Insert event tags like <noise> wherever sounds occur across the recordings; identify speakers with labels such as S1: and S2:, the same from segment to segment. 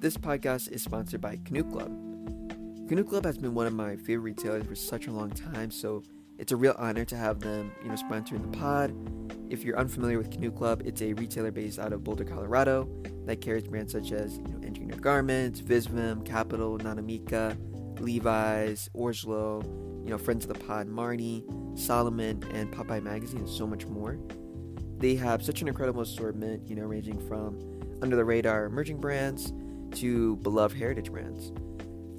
S1: This podcast is sponsored by Canoe Club. Canoe Club has been one of my favorite retailers for such a long time, so it's a real honor to have them, you know, sponsoring the pod. If you're unfamiliar with Canoe Club, it's a retailer based out of Boulder, Colorado, that carries brands such as you know, Engineered Garments, Visvim, Kapital, nanamica, Levi's, orSlow, you know, Friends of the Pod, Marni, Salomon, and Popeye Magazine, and so much more. They have such an incredible assortment, you know, ranging from under the radar emerging brands to beloved heritage brands.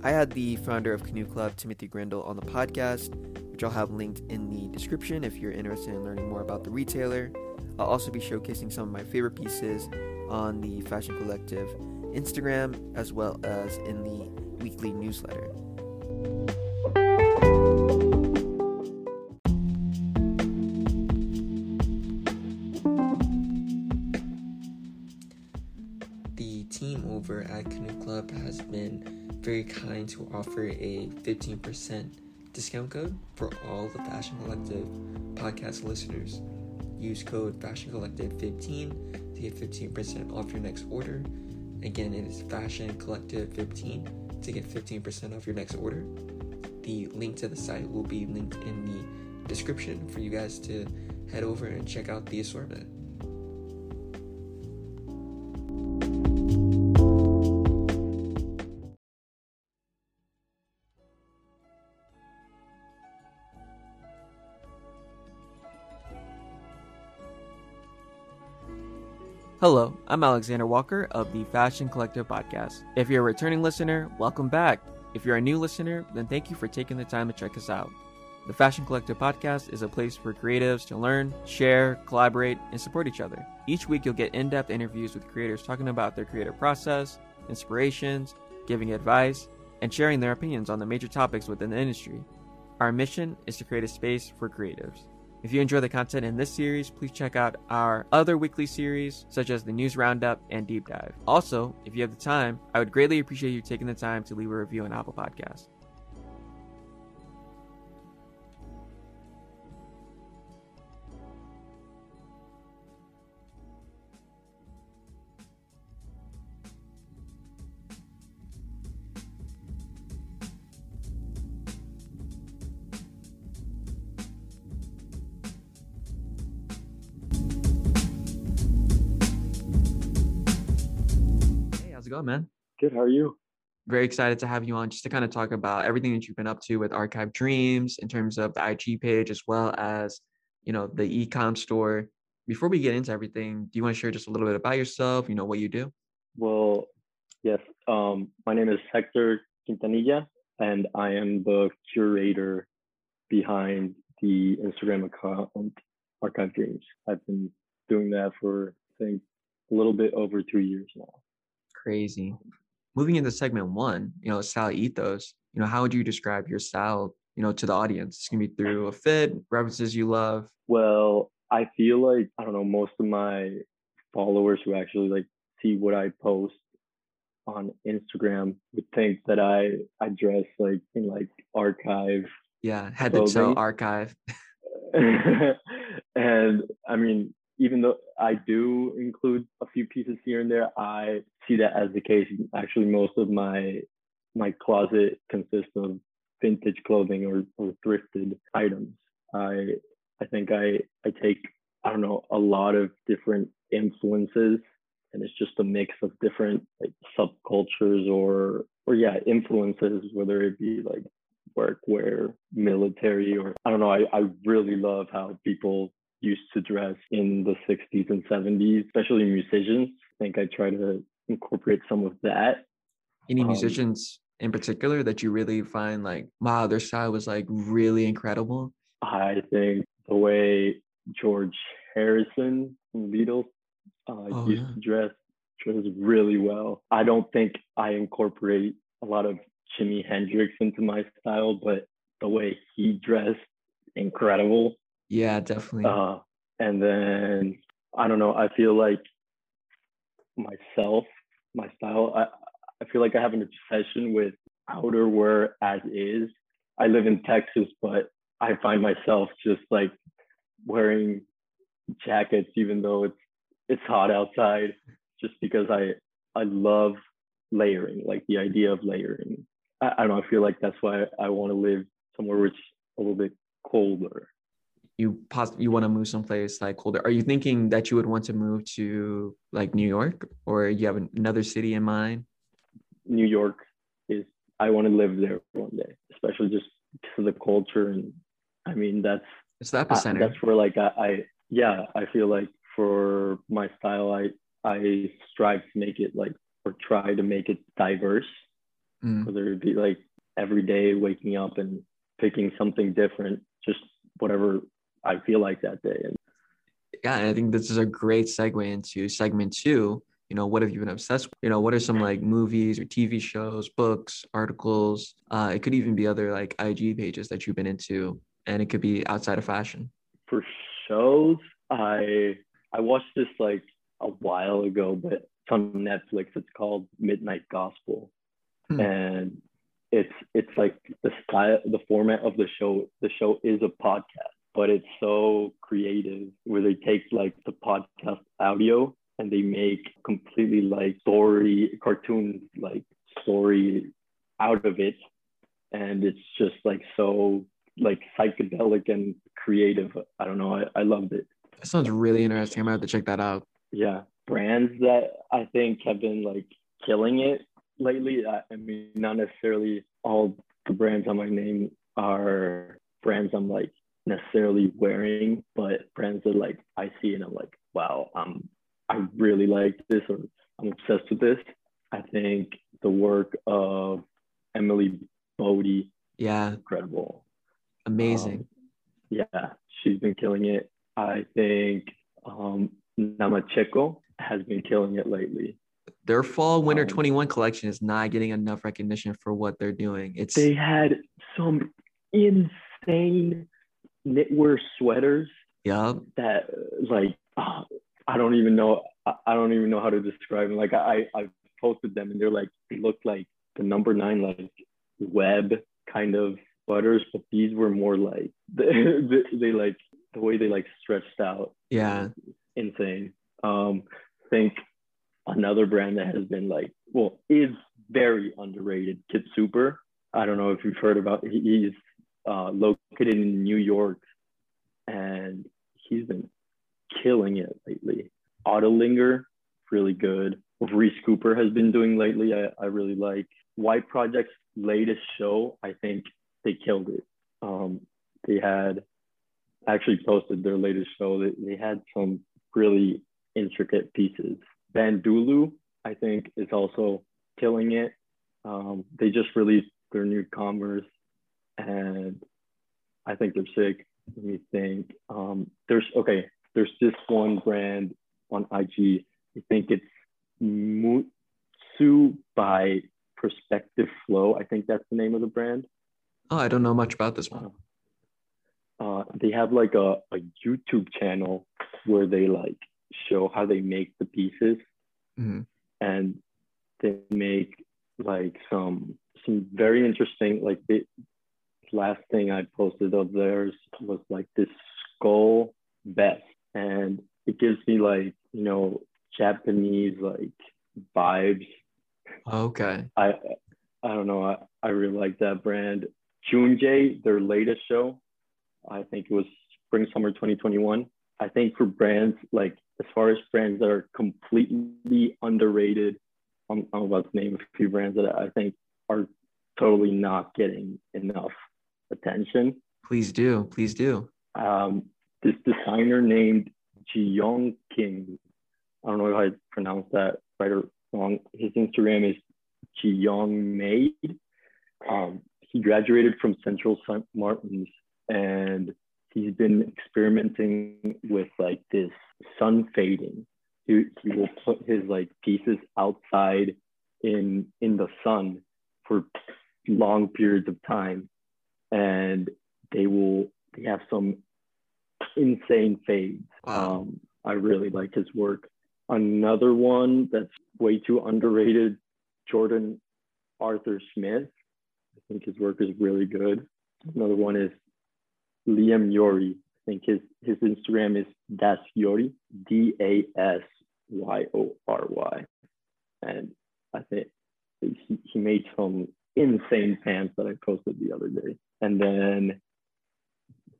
S1: I had the founder of Canoe Club, Timothy Grindle, on the podcast, which I'll have linked in the description if you're interested in learning more about the retailer. I'll also be showcasing some of my favorite pieces on the Fashion Collective Instagram as well as in the weekly newsletter. Over at Canoe Club has been very kind to offer a 15% discount code for all the Fashion Collective podcast listeners. Use code Fashion Collective 15 to get 15% off your next order. Again, it is Fashion Collective 15 to get 15% off your next order. The link to the site will be linked in the description for you guys to head over and check out the assortment. Hello, I'm Alexander Walker of the Fashion Collective Podcast. If you're a returning listener, welcome back. If you're a new listener, then thank you for taking the time to check us out. The Fashion Collective Podcast is a place for creatives to learn, share, collaborate, and support each other. Each week, you'll get in depth interviews with creators talking about their creative process, inspirations, giving advice, and sharing their opinions on the major topics within the industry. Our mission is to create a space for creatives. If you enjoy the content in this series, please check out our other weekly series, such as the News Roundup and Deep Dive. Also, if you have the time, I would greatly appreciate you taking the time to leave a review on Apple Podcasts. Hey, how's it going, man?
S2: Good. How are you?
S1: Very excited to have you on just to kind of talk about everything that you've been up to with Archive Dreams in terms of the IG page as well as, you know, the ecom store. Before we get into everything, do you want to share just a little bit about yourself, you know, what you do?
S2: Well, yes. Um, my name is Hector Quintanilla, and I am the curator behind the Instagram account Archive Dreams. I've been doing that for I think a little bit over two years now.
S1: Crazy. Moving into segment one, you know, style ethos, you know, how would you describe your style, you know, to the audience? It's gonna be through a fit, references you love.
S2: Well, I feel like I don't know most of my followers who actually like see what I post on Instagram would think that I I dress like in like archive
S1: Yeah, head to toe archive. <laughs>
S2: and I mean, even though I do include a few pieces here and there, I see that as the case. Actually, most of my my closet consists of vintage clothing or, or thrifted items. I I think I I take I don't know a lot of different influences, and it's just a mix of different like subcultures or or yeah influences, whether it be like workwear, military, or I don't know. I, I really love how people used to dress in the 60s and 70s, especially musicians. I think I try to incorporate some of that.
S1: Any
S2: Um,
S1: musicians in particular that you really find like, wow, their style was like really incredible?
S2: I think the way George Harrison from the Beatles uh,
S1: Oh,
S2: used
S1: yeah.
S2: to dress dress really well. I don't think I incorporate a lot of Jimi Hendrix into my style, but the way he dressed, incredible.
S1: Yeah, definitely.
S2: Uh, and then I don't know. I feel like myself, my style. I I feel like I have an obsession with outerwear as is. I live in Texas, but I find myself just like wearing jackets even though it's it's hot outside, just because I I love layering, like the idea of layering. I, I don't know. I feel like that's why I want to live somewhere which a little bit colder.
S1: You pos- you want to move someplace like colder. Are you thinking that you would want to move to like New York, or you have another city in mind?
S2: New York is. I want to live there one day, especially just because of the culture and. I mean, that's
S1: it's the epicenter.
S2: I, that's where like I, I yeah I feel like for my style I I strive to make it like or try to make it diverse. Mm. Whether it be like every day waking up and picking something different, just whatever I feel like that day.
S1: Yeah, and I think this is a great segue into segment two. You know, what have you been obsessed with? You know, what are some like movies or TV shows, books, articles? Uh, it could even be other like IG pages that you've been into, and it could be outside of fashion.
S2: For shows, I I watched this like a while ago, but it's on Netflix. It's called Midnight Gospel, hmm. and it's it's like the style, the format of the show. The show is a podcast, but it's so creative where they take like the podcast audio and they make completely like story cartoon like story out of it, and it's just like so like psychedelic and creative. I don't know. I, I loved it.
S1: That sounds really interesting. I'm gonna have to check that out.
S2: Yeah, brands that I think have been like killing it lately. I, I mean, not necessarily all the brands on my name are brands I'm like necessarily wearing, but brands that like I see and I'm like, wow, um, I really like this or I'm obsessed with this. I think the work of Emily Bode,
S1: yeah,
S2: incredible,
S1: amazing.
S2: Um, yeah, she's been killing it. I think um, Namacheko has been killing it lately.
S1: Their fall winter um, 21 collection is not getting enough recognition for what they're doing. It's
S2: they had some insane knitwear sweaters.
S1: Yeah.
S2: That like uh, I don't even know I don't even know how to describe them. Like I I posted them and they're like they look like the number nine like web kind of sweaters, but these were more like they, <laughs> they, they like the way they like stretched out.
S1: Yeah.
S2: Insane. Um, think another brand that has been like, well, is very underrated, Kid Super. I don't know if you've heard about. He's uh, located in New York, and he's been killing it lately. Ottolinger, really good. Reese Cooper has been doing lately. I, I really like White Project's latest show. I think they killed it. Um, they had actually posted their latest show. They, they had some really intricate pieces. Bandulu, I think, is also killing it. Um, they just released their new and They're sick. Let me think. Um, there's okay. There's this one brand on IG. I think it's Mutsu by Perspective Flow. I think that's the name of the brand.
S1: Oh, I don't know much about this one.
S2: Uh, they have like a, a YouTube channel where they like show how they make the pieces
S1: mm-hmm.
S2: and they make like some some very interesting like the last thing I posted of theirs was like this skull vest and it gives me like you know Japanese like vibes.
S1: Okay.
S2: I I don't know. I, I really like that brand. Junjay, their latest show, I think it was spring summer 2021. I think for brands like as far as brands that are completely underrated, I'm, I'm about to name a few brands that I think are totally not getting enough attention.
S1: Please do, please do.
S2: Um, this designer named Ji King. I don't know if I pronounced that right or wrong. His Instagram is Ji Young Made. Um, he graduated from Central St. Martin's and he's been experimenting with like this sun fading. He, he will put his like pieces outside in in the sun for long periods of time and they will they have some insane fades. Wow. Um, I really like his work. Another one that's way too underrated, Jordan Arthur Smith. I think his work is really good. Another one is Liam Yori. I think his, his Instagram is Das Yori, D A S Y O R Y. And I think he, he made some insane pants that I posted the other day. And then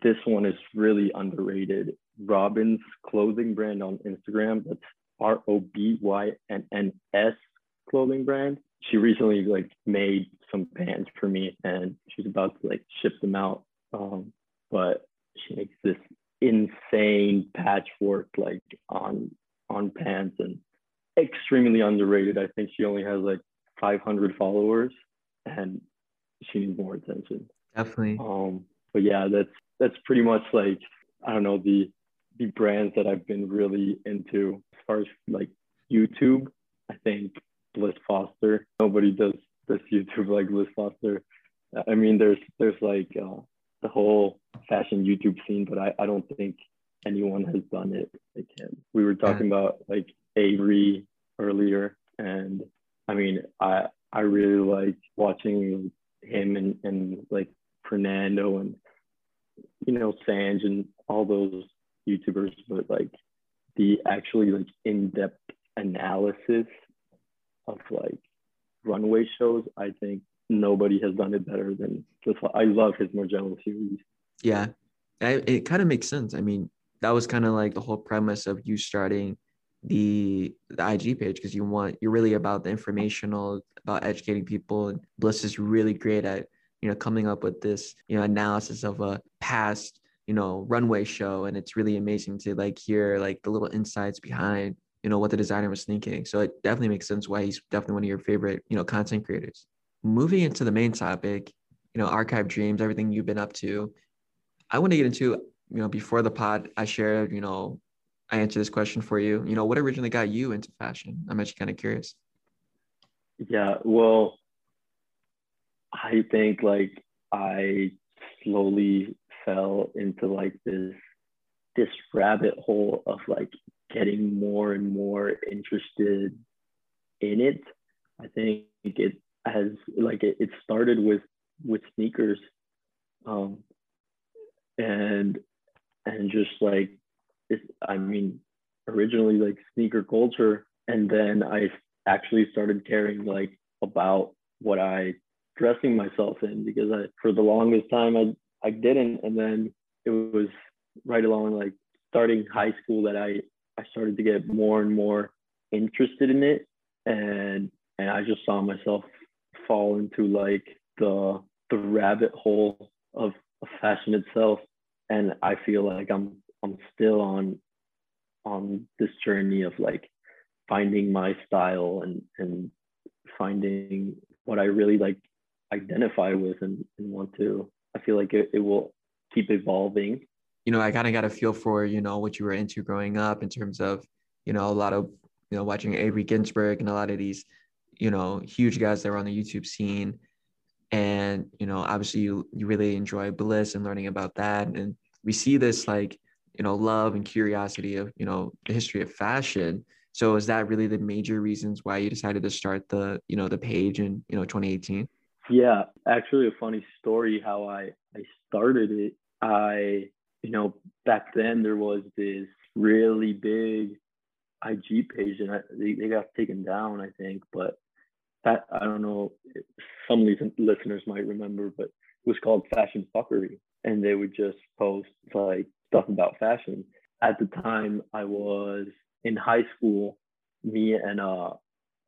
S2: this one is really underrated. Robyn's clothing brand on Instagram. That's R O B Y N N S clothing brand. She recently like made some pants for me and she's about to like ship them out. Um, but she makes this insane patchwork like on on pants and extremely underrated. I think she only has like 500 followers and she needs more attention.
S1: Definitely.
S2: Um, but yeah, that's that's pretty much like I don't know the the brands that I've been really into as far as like YouTube. I think Bliss Foster. Nobody does does YouTube like Bliss Foster. I mean, there's there's like uh, the whole fashion YouTube scene, but I, I don't think anyone has done it like him. We were talking about like Avery earlier, and I mean, I I really like watching him and and like Fernando and you know Sanj and all those YouTubers, but like the actually like in-depth analysis of like runway shows, I think nobody has done it better than this. I love his Margiela series.
S1: Yeah, I, it kind of makes sense. I mean, that was kind of like the whole premise of you starting the the IG page because you want you're really about the informational about educating people and Bliss is really great at you know coming up with this you know analysis of a past you know runway show and it's really amazing to like hear like the little insights behind you know what the designer was thinking. So it definitely makes sense why he's definitely one of your favorite you know content creators. Moving into the main topic you know archive dreams everything you've been up to. I want to get into you know before the pod i shared you know i answered this question for you. You know what originally got you into fashion? I'm actually kind of curious.
S2: Yeah well i think like i slowly fell into like this this rabbit hole of like getting more and more interested in it. I think it has like it, it started with with sneakers, um, and and just like it, I mean, originally like sneaker culture, and then I actually started caring like about what I dressing myself in because I for the longest time I I didn't. And then it was right along like starting high school that I, I started to get more and more interested in it. And, and I just saw myself fall into like the, the rabbit hole of, fashion itself. And I feel like I'm, I'm still on, on this journey of like finding my style and, and finding what I really like identify with and, and want to I feel like it, it will keep evolving.
S1: You know, I kind of got a feel for, you know, what you were into growing up in terms of, you know, a lot of, you know, watching Avery Ginsberg and a lot of these, you know, huge guys that were on the YouTube scene. And, you know, obviously you, you really enjoy Bliss and learning about that. And we see this like, you know, love and curiosity of, you know, the history of fashion. So is that really the major reasons why you decided to start the, you know, the page in, you know, 2018?
S2: Yeah, actually, a funny story how I I started it. I you know back then there was this really big IG page and I, they, they got taken down I think, but that I don't know. Some listeners might remember, but it was called Fashion Fuckery, and they would just post like stuff about fashion. At the time, I was in high school. Me and a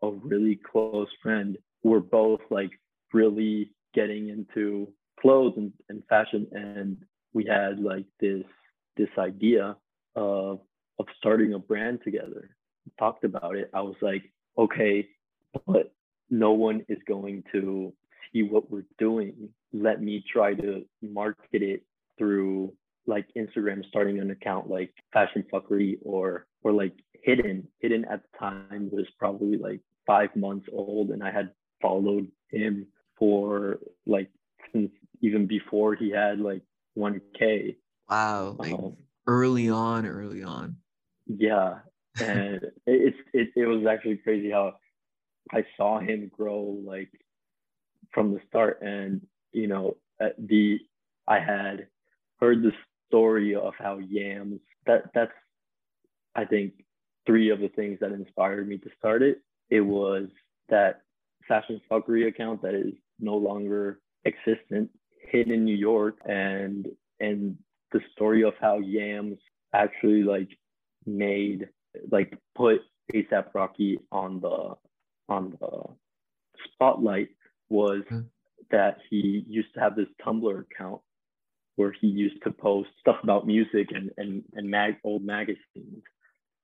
S2: a really close friend were both like really getting into clothes and, and fashion and we had like this this idea of of starting a brand together. We talked about it. I was like okay but no one is going to see what we're doing. Let me try to market it through like instagram starting an account like fashion fuckery or or like hidden. Hidden at the time was probably like five months old and i had followed him for like since even before he had like 1k
S1: wow like um, early on early on.
S2: Yeah and <laughs> it's it, it was actually crazy how i saw him grow like from the start. And you know the i had heard the story of how yams that that's i think three of the things that inspired me to start it. It was that fashion fuckery account that is no longer existent Hidden New York and and the story of how Yams actually like made like put ASAP Rocky on the on the spotlight was mm. that he used to have this Tumblr account where he used to post stuff about music and and and mag old magazines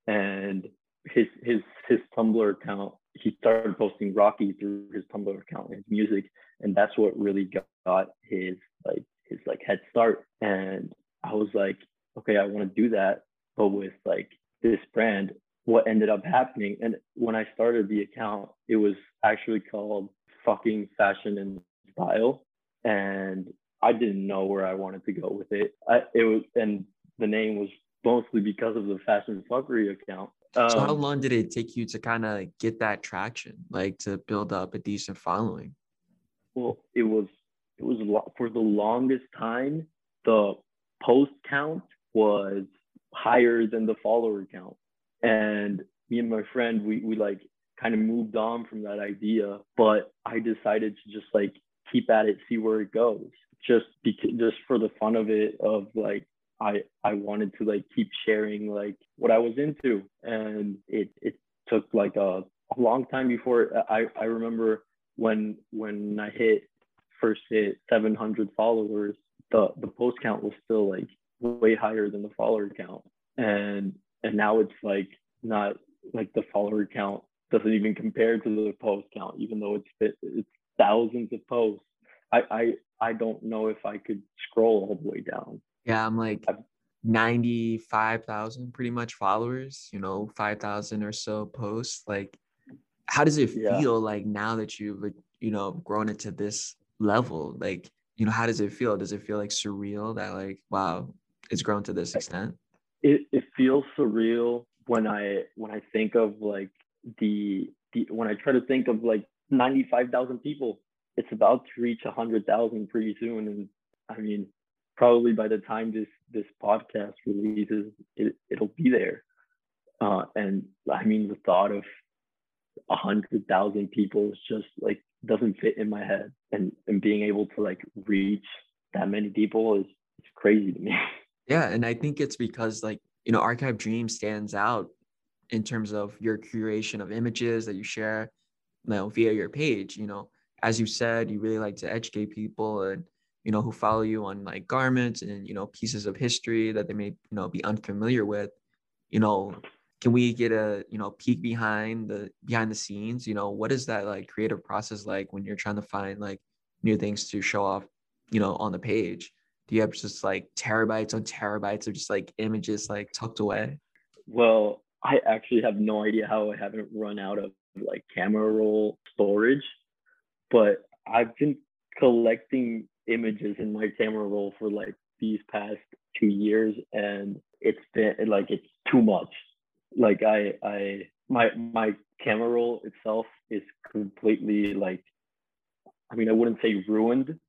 S2: and his his his Tumblr account he started posting Rocky through his Tumblr account his music and that's what really got his like his like head start and I was like okay I want to do that but with like this brand what ended up happening and when I started the account it was actually called fucking fashion and style and I didn't know where I wanted to go with it. I, it was, and the name was mostly because of the fashion fuckery account.
S1: Um, so how um, long did it take you to kind of get that traction, like to build up a decent following?
S2: Well, it was it was for the longest time. The post count was higher than the follower count, and me and my friend we we like kind of moved on from that idea. But I decided to just like keep at it, see where it goes just because, just for the fun of it of like I I wanted to like keep sharing like what I was into and it it took like a, a long time before I I remember when when I hit first hit 700 followers the the post count was still like way higher than the follower count and and now it's like not like the follower count doesn't even compare to the post count even though it's it's thousands of posts I, I I don't know if I could scroll all the way down.
S1: Yeah, I'm like 95,000 pretty much followers, you know, 5,000 or so posts. Like, how does it yeah. feel like now that you've, you know, grown it to this level? Like, you know, how does it feel? Does it feel like surreal that, like, wow, it's grown to this extent?
S2: It, it feels surreal when I when I think of like the the when I try to think of like 95,000 people it's about to reach 100,000 pretty soon. And I mean, probably by the time this this podcast releases, it, it'll be there. Uh, and I mean, the thought of 100,000 people is just like doesn't fit in my head. And, and being able to like reach that many people is, is crazy to me. <laughs>
S1: Yeah. And I think it's because like, you know, Archive Dream stands out in terms of your curation of images that you share you know, via your page. You know, as you said, you really like to educate people and you know who follow you on like garments and you know pieces of history that they may you know be unfamiliar with. You know, can we get a you know peek behind the behind the scenes? You know, what is that like creative process like when you're trying to find like new things to show off? You know, on the page. Do you have just like terabytes on terabytes of just like images like tucked away?
S2: Well, I actually have no idea how I haven't run out of like camera roll storage but I've been collecting images in my camera roll for like these past two years and it's been like it's too much like i i my my camera roll itself is completely like i mean i wouldn't say ruined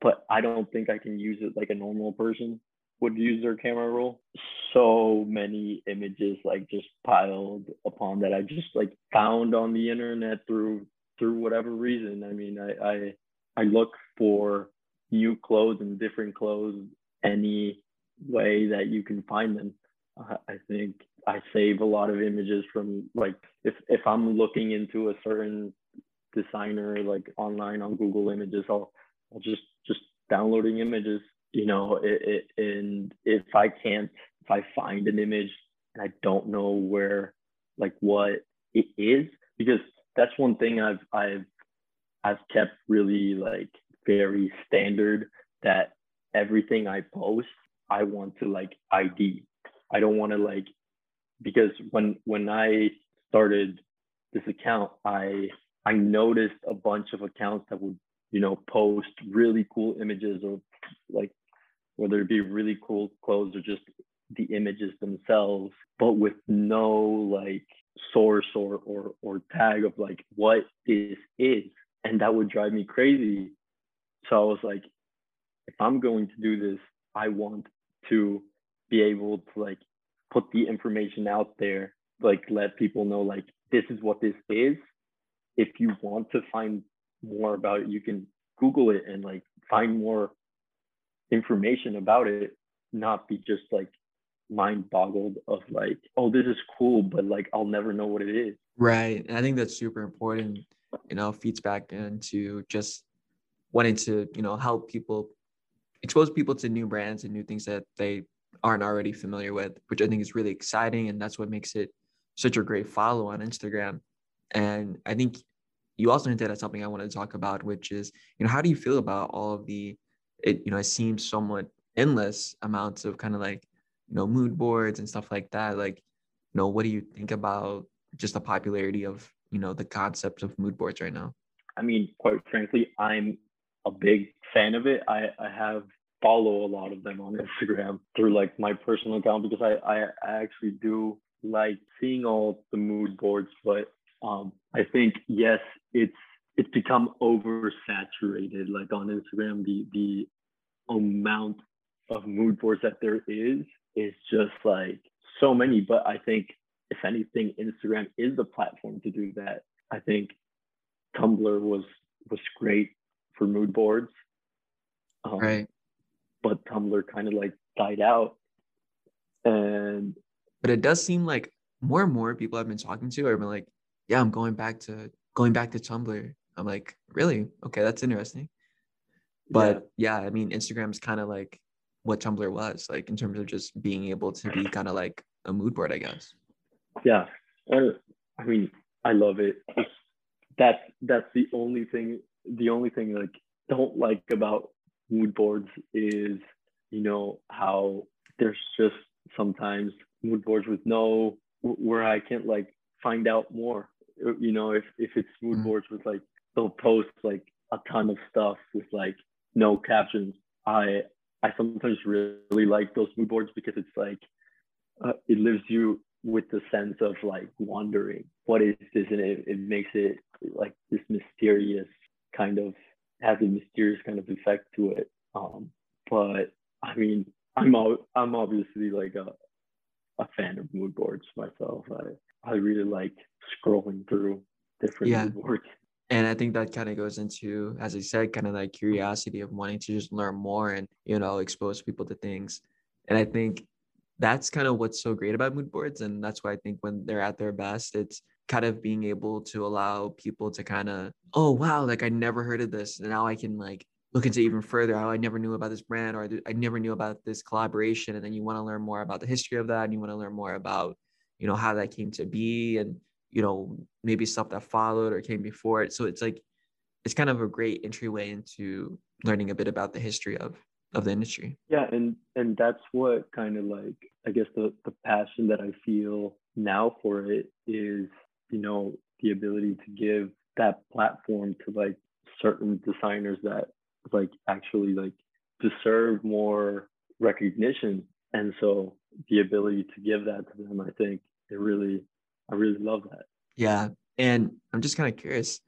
S2: but i don't think i can use it like a normal person would use their camera roll so many images like just piled upon that i just like found on the internet through through whatever reason. I mean, I, I, I look for new clothes and different clothes any way that you can find them. Uh, I think I save a lot of images from like if if I'm looking into a certain designer like online on Google Images, I'll I'll just just downloading images. You know, it, it and if I can't if I find an image and I don't know where like what it is because that's one thing I've I've I've kept really like very standard that everything I post I want to like ID. I don't want to like because when when I started this account I I noticed a bunch of accounts that would you know post really cool images of like whether it be really cool clothes or just the images themselves but with no like source or or or tag of like what this is. And that would drive me crazy. So i was like if i'm going to do this i want to be able to like put the information out there like let people know like this is what this is if you want to find more about it, you can Google it and like find more information about it, not be just like mind boggled of like, oh, this is cool, but like I'll never know what it is.
S1: Right. And I think that's super important, you know, feeds back into just wanting to, you know, help people expose people to new brands and new things that they aren't already familiar with, which I think is really exciting. And that's what makes it such a great follow on Instagram. And I think you also hinted at something I want to talk about, which is, you know, how do you feel about all of the, it, you know, it seems somewhat endless amounts of kind of like, you know, mood boards and stuff like that. Like, you know, what do you think about just the popularity of, you know, the concept of mood boards right now?
S2: I mean, quite frankly, I'm a big fan of it. I, I have follow a lot of them on <laughs> Instagram through like my personal account because I, I, actually do like seeing all the mood boards, but um, I think yes, it's it's become oversaturated. Like on Instagram, the the amount of mood boards that there is is just like so many. But I think if anything, Instagram is the platform to do that. I think Tumblr was was great for mood boards.
S1: Um, right.
S2: But Tumblr kind of like died out. And
S1: but it does seem like more and more people I've been talking to are like, yeah, I'm going back to going back to Tumblr. I'm like, really? Okay, that's interesting. But yeah, yeah I mean, Instagram is kind of like what Tumblr was, like in terms of just being able to be kind of like a mood board, I guess.
S2: Yeah, I mean, I love it. that's that's the only thing. The only thing like don't like about mood boards is you know how there's just sometimes mood boards with no where I can't like find out more. You know, if if it's mood mm-hmm. boards with like they'll post like a ton of stuff with like no captions. I I sometimes really like those mood boards because it's like uh, it leaves you with the sense of like wondering what is this, and it, it makes it like this mysterious kind of has a mysterious kind of effect to it. Um, but I mean, I'm I'm obviously like a a fan of mood boards myself. I I really like scrolling through different yeah. mood boards.
S1: And I think that kind of goes into, as I said, kind of like curiosity of wanting to just learn more and you know expose people to things. And I think that's kind of what's so great about mood boards, and that's why I think when they're at their best, it's kind of being able to allow people to kind of, oh wow, like I never heard of this, and now I can like look into even further how I never knew about this brand or I never knew about this collaboration. And then you want to learn more about the history of that and you want to learn more about, you know, how that came to be and, you know, maybe stuff that followed or came before it. So it's like, it's kind of a great entryway into learning a bit about the history of of the industry.
S2: Yeah, and and that's what kind of like I guess the the passion that I feel now for it is, you know, the ability to give that platform to like certain designers that like actually like deserve more recognition. And so the ability to give that to them i think it really i really love that.
S1: Yeah. And i'm just kind of curious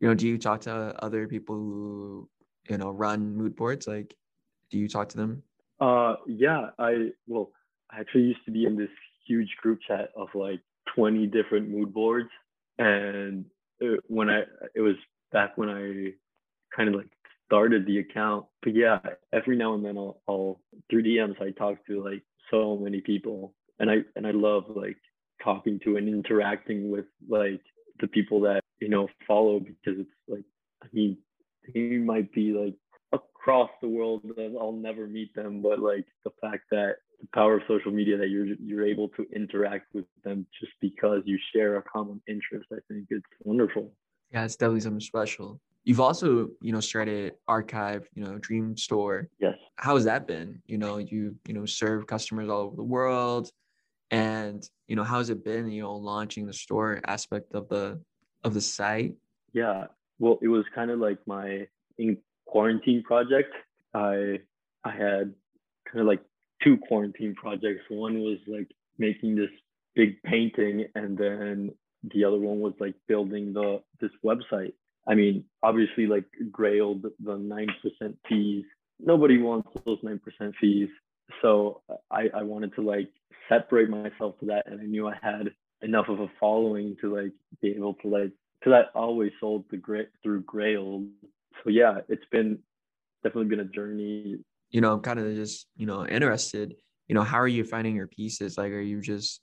S1: you know do you talk to other people who you know run mood boards? Like do you talk to them?
S2: Uh yeah. I well i actually used to be in this huge group chat of like 20 different mood boards. And it, when i it was back when i kind of like started the account. But yeah, every now and then I'll, I'll through DMs I talk to like so many people, and I and I love like talking to and interacting with like the people that you know follow because it's like I mean they might be like across the world I'll never meet them, but like the fact that the power of social media that you're you're able to interact with them just because you share a common interest, I think it's wonderful.
S1: Yeah, it's definitely something special. You've also, you know, started Archive, you know, Dream Store.
S2: Yes.
S1: How has that been? You know, you, you know, serve customers all over the world. And, you know, how has it been, you know, launching the store aspect of the of the site?
S2: Yeah. Well, it was kind of like my in quarantine project. I I had kind of like two quarantine projects. One was like making this big painting and then the other one was like building the this website I mean, obviously, like Grail, the, the 9% fees, nobody wants those 9% fees. So I, I wanted to like separate myself to that. And I knew I had enough of a following to like be able to like because I always sold the grit through Grailed. So yeah, it's been definitely been a journey.
S1: You know, I'm kind of just you know interested. You know, how are you finding your pieces? Like, are you just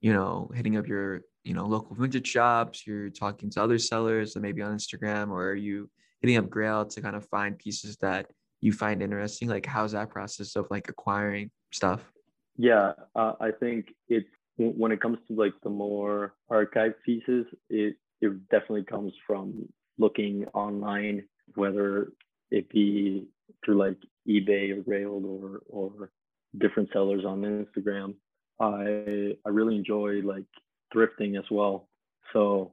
S1: you know hitting up your you know local vintage shops? You're talking to other sellers, and maybe on Instagram, or are you hitting up Grail to kind of find pieces that you find interesting? Like, how's that process of like acquiring stuff?
S2: Yeah, uh, I think it's when it comes to like the more archive pieces, it it definitely comes from looking online, whether it be through like eBay or Grailed or or different sellers on Instagram. I I really enjoy like thrifting as well. So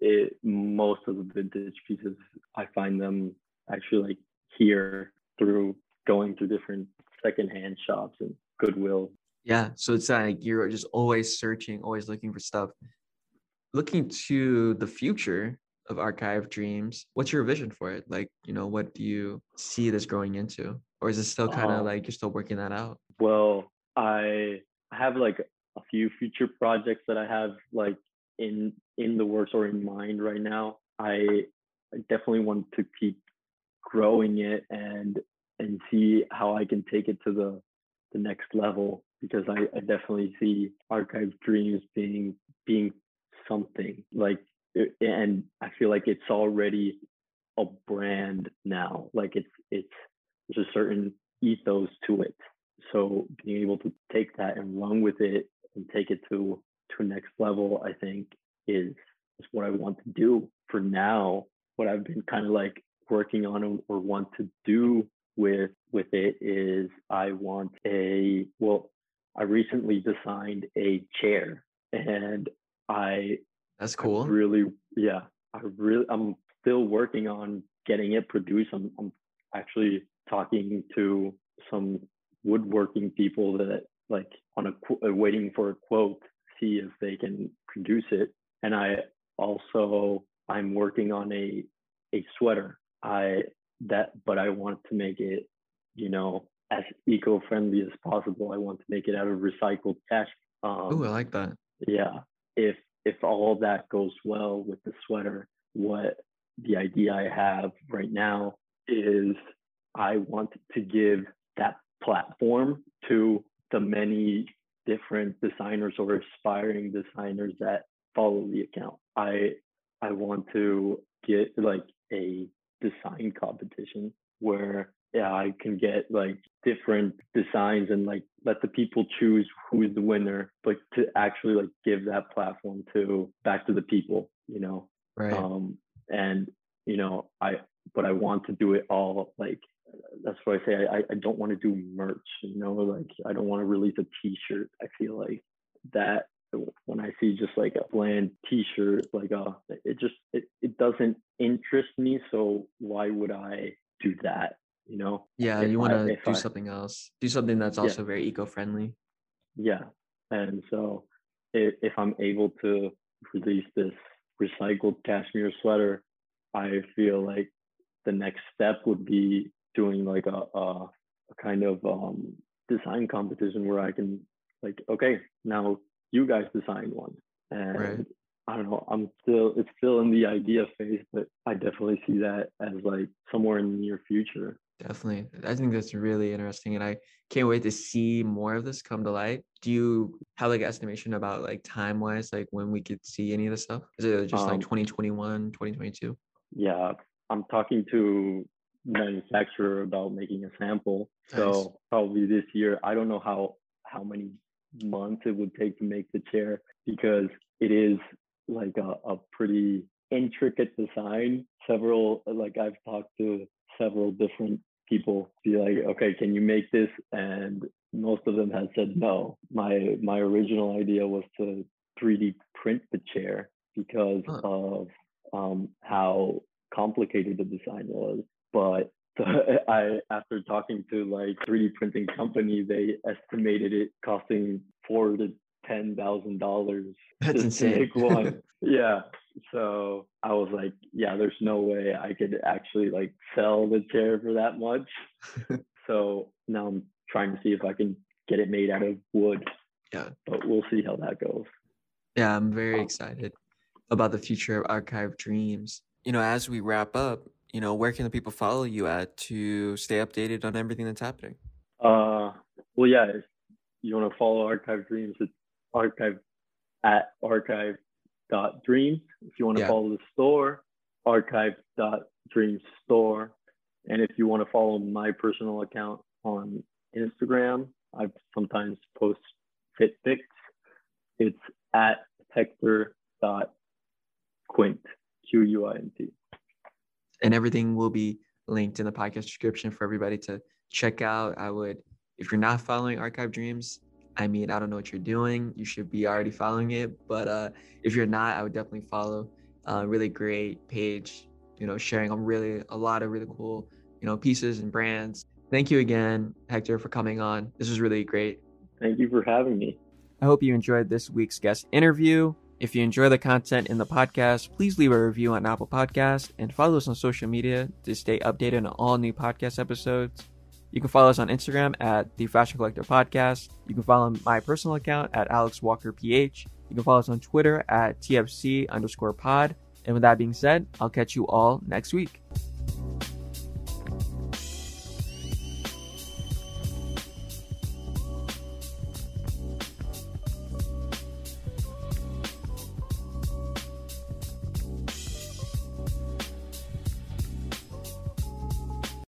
S2: it most of the vintage pieces I find them actually like here through going to different secondhand shops and Goodwill.
S1: Yeah, so it's like you're just always searching, always looking for stuff. Looking to the future of Archive Dreams, what's your vision for it? Like, you know, what do you see this growing into? Or is it still kind of um, like you're still working that out?
S2: Well, I have like a few future projects that I have like in in the works or in mind right now. I, I definitely want to keep growing it and and see how I can take it to the the next level because I, I definitely see archive dreams being being something like and I feel like it's already a brand now like it's it's there's a certain ethos to it. So being able to take that and run with it and take it to to next level I think is is what I want to do. For now what I've been kind of like working on or want to do with with it is I want a well I recently designed a chair and I
S1: That's cool.
S2: I really yeah, I really I'm still working on getting it produced. I'm I'm actually talking to some woodworking people that like on a uh, waiting for a quote see if they can produce it and I also I'm working on a a sweater I that but I want to make it, you know, as eco-friendly as possible. I want to make it out of recycled cash.
S1: Um, oh, I like that.
S2: Yeah. If if all that goes well with the sweater, what the idea I have right now is I want to give that platform to the many different designers or aspiring designers that follow the account. I I want to get like a design competition where yeah i can get like different designs and like let the people choose who is the winner but to actually like give that platform to back to the people you know
S1: right
S2: um and you know i but i want to do it all like that's what i say i i don't want to do merch you know like i don't want to release a t-shirt i feel like that when I see just like a bland T-shirt, like uh, it just it, it doesn't interest me. So why would I do that? You know?
S1: Yeah, you want to do I, something else. Do something that's also yeah. very eco-friendly.
S2: Yeah, and so if, if I'm able to release this recycled cashmere sweater, I feel like the next step would be doing like a, a, a kind of um, design competition where I can like, okay, now you guys design one. And right. I don't know, I'm still it's still in the idea phase, but I definitely see that as like somewhere in the near future.
S1: Definitely. I think that's really interesting and I can't wait to see more of this come to light. Do you have like estimation about like time wise, like when we could see any of this stuff? Is it just um, like 2021, 2022?
S2: Yeah. I'm talking to manufacturer about making a sample. Nice. So probably this year. I don't know how how many months it would take to make the chair because it is like a, a pretty intricate design. Several, like I've talked to several different people be like, okay, can you make this? And most of them have said no. My my original idea was to 3D print the chair because huh. of um, how complicated the design was. But so <laughs> I, after talking to like 3D printing company, they estimated it costing four to ten thousand dollars
S1: to insane. make
S2: one. <laughs> yeah. So I was like, yeah, there's no way I could actually like sell the chair for that much. <laughs> so now I'm trying to see if I can get it made out of wood.
S1: Yeah.
S2: But we'll see how that goes.
S1: Yeah, I'm very um, excited. about the future of Archive Dreams. You know, as we wrap up, you know, where can the people follow you at to stay updated on everything that's happening?
S2: Uh, well, yeah, if you want to follow Archive Dreams, it's archive at archive dot dreams. If you want to yeah. follow the store, archive dot dreams store. And if you want to follow my personal account on Instagram, I sometimes post fit pics. It's at Hector dot Quint Q U I N T.
S1: And everything will be linked in the podcast description for everybody to check out. I would, if you're not following Archive Dreams, I mean, I don't know what you're doing. You should be already following it. But uh, if you're not, I would definitely follow. Uh, really great page, you know, sharing a really a lot of really cool, you know, pieces and brands. Thank you again, Hector, for coming on. This was really great.
S2: Thank you for having me.
S1: I hope you enjoyed this week's guest interview. If you enjoy the content in the podcast, please leave a review on Apple Podcast and follow us on social media to stay updated on all new podcast episodes. You can follow us on Instagram at the Fashion Collective Podcast. You can follow my personal account at Alex Walker PH. You can follow us on Twitter at TFC underscore pod. And with that being said, I'll catch you all next week.